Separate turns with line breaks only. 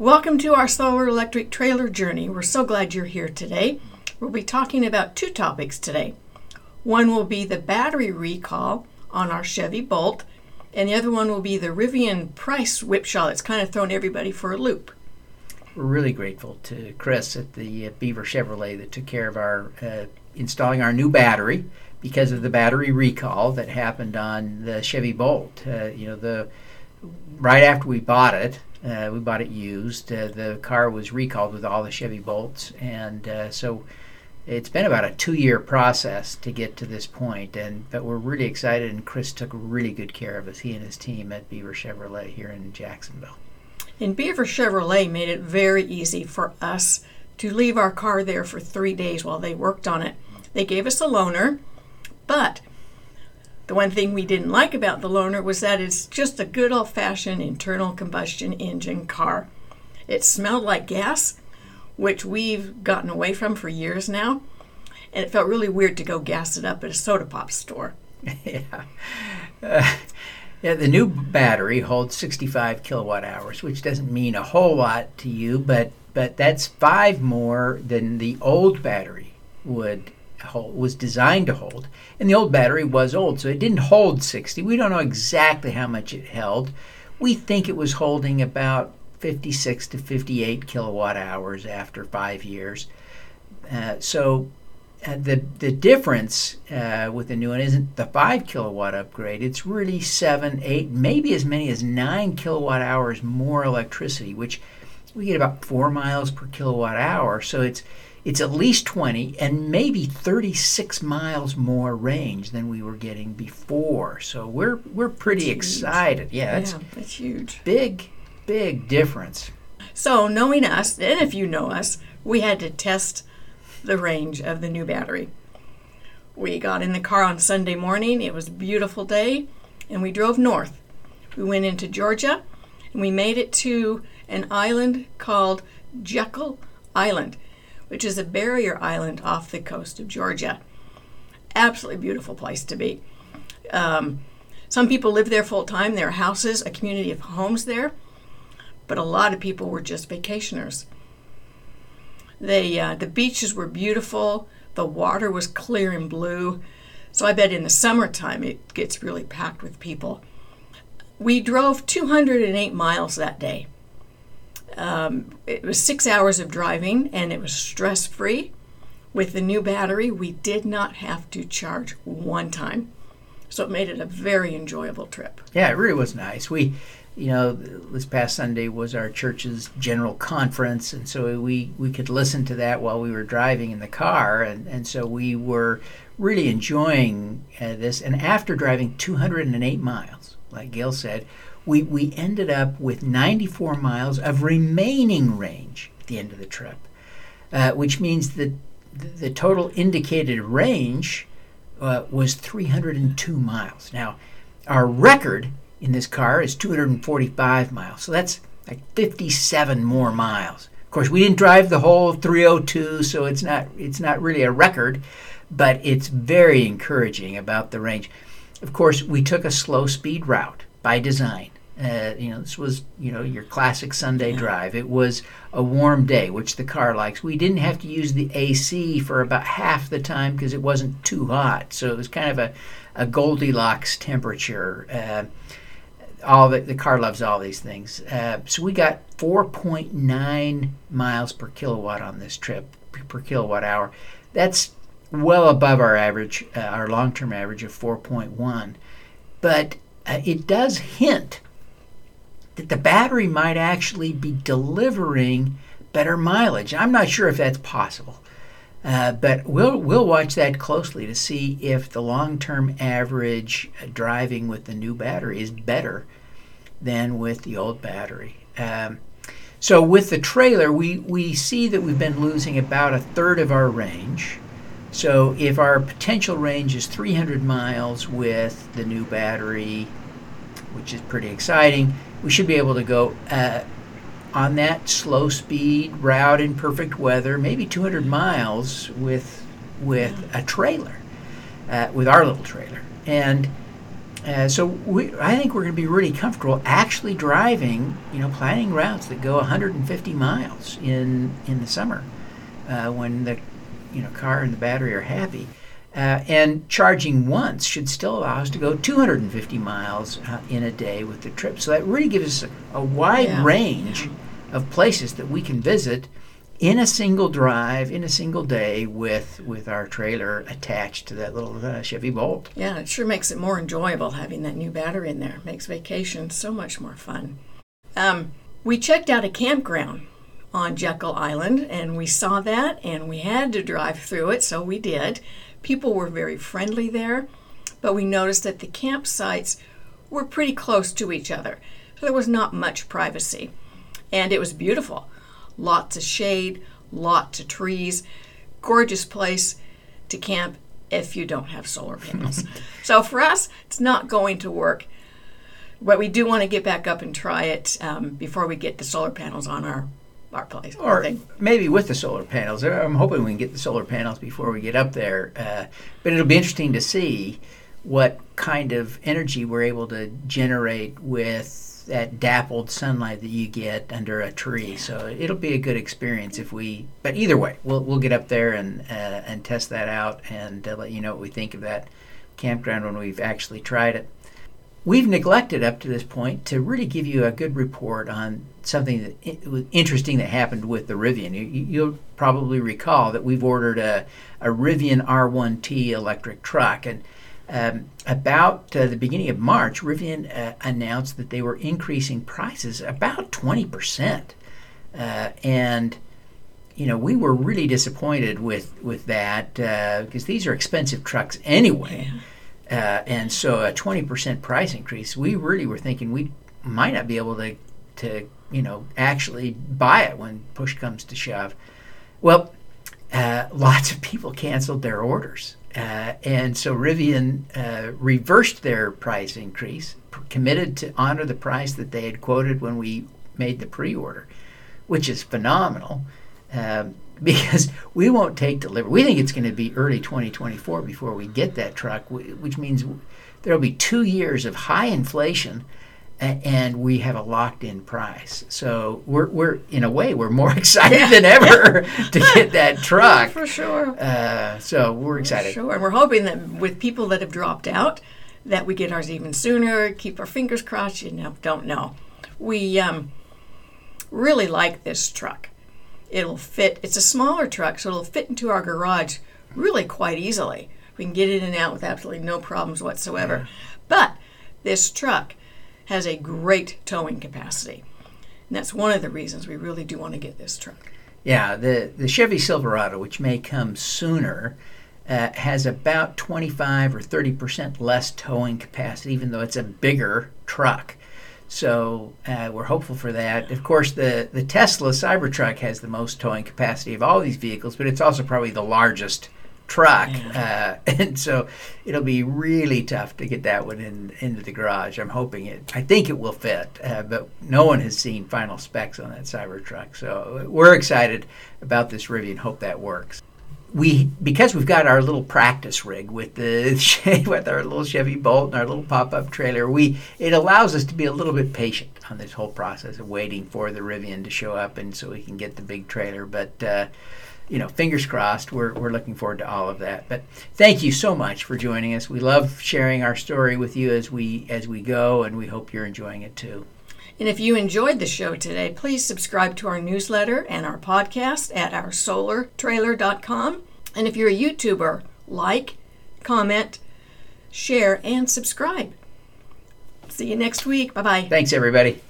Welcome to our solar electric trailer journey. We're so glad you're here today. We'll be talking about two topics today. One will be the battery recall on our Chevy Bolt, and the other one will be the Rivian Price whipshaw that's kind of thrown everybody for a loop.
We're really grateful to Chris at the uh, Beaver Chevrolet that took care of our uh, installing our new battery because of the battery recall that happened on the Chevy Bolt. Uh, you know, the right after we bought it, uh, we bought it used. Uh, the car was recalled with all the Chevy bolts, and uh, so it's been about a two-year process to get to this point. And but we're really excited, and Chris took really good care of us. He and his team at Beaver Chevrolet here in Jacksonville.
And Beaver Chevrolet made it very easy for us to leave our car there for three days while they worked on it. They gave us a loaner, but the one thing we didn't like about the loaner was that it's just a good old fashioned internal combustion engine car. It smelled like gas, which we've gotten away from for years now, and it felt really weird to go gas it up at a soda pop store.
yeah. Uh, yeah, the new battery holds 65 kilowatt hours, which doesn't mean a whole lot to you, but but that's five more than the old battery would hold, was designed to hold. And the old battery was old, so it didn't hold 60. We don't know exactly how much it held. We think it was holding about 56 to 58 kilowatt hours after five years. Uh, so uh, the the difference uh, with the new one isn't the five kilowatt upgrade. It's really seven, eight, maybe as many as nine kilowatt hours more electricity, which we get about four miles per kilowatt hour. So it's it's at least 20 and maybe 36 miles more range than we were getting before. So we're we're pretty
That's
excited. Yeah,
yeah, that's huge.
Big, big difference.
So knowing us, and if you know us, we had to test the range of the new battery. We got in the car on Sunday morning. It was a beautiful day, and we drove north. We went into Georgia, and we made it to an island called Jekyll Island which is a barrier island off the coast of Georgia. Absolutely beautiful place to be. Um, some people live there full time. There are houses, a community of homes there, but a lot of people were just vacationers. They, uh, the beaches were beautiful. The water was clear and blue. So I bet in the summertime it gets really packed with people. We drove 208 miles that day. Um, it was six hours of driving and it was stress free. With the new battery, we did not have to charge one time. So it made it a very enjoyable trip.
Yeah, it really was nice. We, you know, this past Sunday was our church's general conference, and so we, we could listen to that while we were driving in the car, and, and so we were really enjoying uh, this. And after driving 208 miles, like Gail said, we, we ended up with 94 miles of remaining range at the end of the trip, uh, which means that the total indicated range uh, was 302 miles. Now, our record in this car is 245 miles, so that's like 57 more miles. Of course, we didn't drive the whole 302, so it's not it's not really a record, but it's very encouraging about the range. Of course, we took a slow speed route by design. Uh, you know, this was you know your classic Sunday drive. It was a warm day, which the car likes. We didn't have to use the AC for about half the time because it wasn't too hot. So it was kind of a, a Goldilocks temperature. Uh, all the, the car loves all these things. Uh, so we got 4.9 miles per kilowatt on this trip per kilowatt hour. That's well above our average, uh, our long-term average of 4.1. But uh, it does hint that the battery might actually be delivering better mileage. I'm not sure if that's possible. Uh, but we'll we'll watch that closely to see if the long-term average driving with the new battery is better than with the old battery. Um, so with the trailer, we we see that we've been losing about a third of our range. So if our potential range is 300 miles with the new battery, which is pretty exciting, we should be able to go uh, on that slow speed route in perfect weather, maybe 200 miles with with a trailer, uh, with our little trailer. And Uh, so we, I think we're going to be really comfortable actually driving, you know, planning routes that go 150 miles in in the summer uh, when the you know car and the battery are happy. Uh, and charging once should still allow us to go 250 miles uh, in a day with the trip. So that really gives us a, a wide
Yeah.
range of places that we can visit in a single drive, in a single day, with with our trailer attached to that little uh, Chevy Bolt.
Yeah, it sure makes it more enjoyable having that new battery in there. Makes vacation so much more fun. Um, we checked out a campground on Jekyll Island and we saw that and we had to drive through it, so we did. People were very friendly there, but we noticed that the campsites were pretty close to each other, so there was not much privacy. And it was beautiful. Lots of shade, lots of trees, gorgeous place to camp if you don't have solar panels. so for us, it's not going to work. But we do want to get back up and try it um, before we get the solar panels on our our place.
Or maybe with the solar panels. I'm hoping we can get the solar panels before we get up there. Uh, but it'll be interesting to see what kind of energy we're able to generate with that dappled sunlight that you get under a tree. So it'll be a good experience if we. But either way, we'll we'll get up there and uh, and test that out and uh, let you know what we think of that campground when we've actually tried it. We've neglected up to this point to really give you a good report on something that was interesting that happened with the Rivian. You, you'll probably recall that we've ordered a, a Rivian R1T electric truck, and um, about uh, the beginning of March, Rivian uh, announced that they were increasing prices about 20%. Uh, and you know, we were really disappointed with with that because these are expensive trucks anyway. Uh, and so a 20% price increase, we really were thinking we might not be able to, to you know, actually buy it when push comes to shove. Well, uh, lots of people canceled their orders. Uh, and so Rivian uh, reversed their price increase, p- committed to honor the price that they had quoted when we made the pre order, which is phenomenal um, because we won't take delivery. We think it's going to be early 2024 before we get that truck, which means there'll be two years of high inflation. And we have a locked-in price, so we're, we're in a way we're more excited than ever to get that truck.
For sure.
Uh, so we're excited.
Sure. And we're hoping that with people that have dropped out, that we get ours even sooner. Keep our fingers crossed. You know, don't know. We um, really like this truck. It'll fit. It's a smaller truck, so it'll fit into our garage really quite easily. We can get in and out with absolutely no problems whatsoever. But this truck has a great towing capacity. And that's one of the reasons we really do want to get this truck.
Yeah, the, the Chevy Silverado, which may come sooner, uh, has about 25 or 30 percent less towing capacity, even though it's a bigger truck. So uh, we're hopeful for that. Of course, the, the Tesla Cybertruck has the most towing capacity of all these vehicles, but it's also probably the largest truck. Uh, and so it'll be really tough to get that one in, into the garage. I'm hoping it, I think it will fit, uh, but no one has seen final specs on that Cybertruck. So we're excited about this Rivian. Hope that works we because we've got our little practice rig with the with our little Chevy Bolt and our little pop-up trailer, we it allows us to be a little bit patient on this whole process of waiting for the Rivian to show up and so we can get the big trailer. But uh, you know, fingers crossed. We're we're looking forward to all of that. But thank you so much for joining us. We love sharing our story with you as we as we go, and we hope you're enjoying it too.
And if you enjoyed the show today, please subscribe to our newsletter and our podcast at oursolartrailer.com. And if you're a YouTuber, like, comment, share, and subscribe. See you next week. Bye bye.
Thanks, everybody.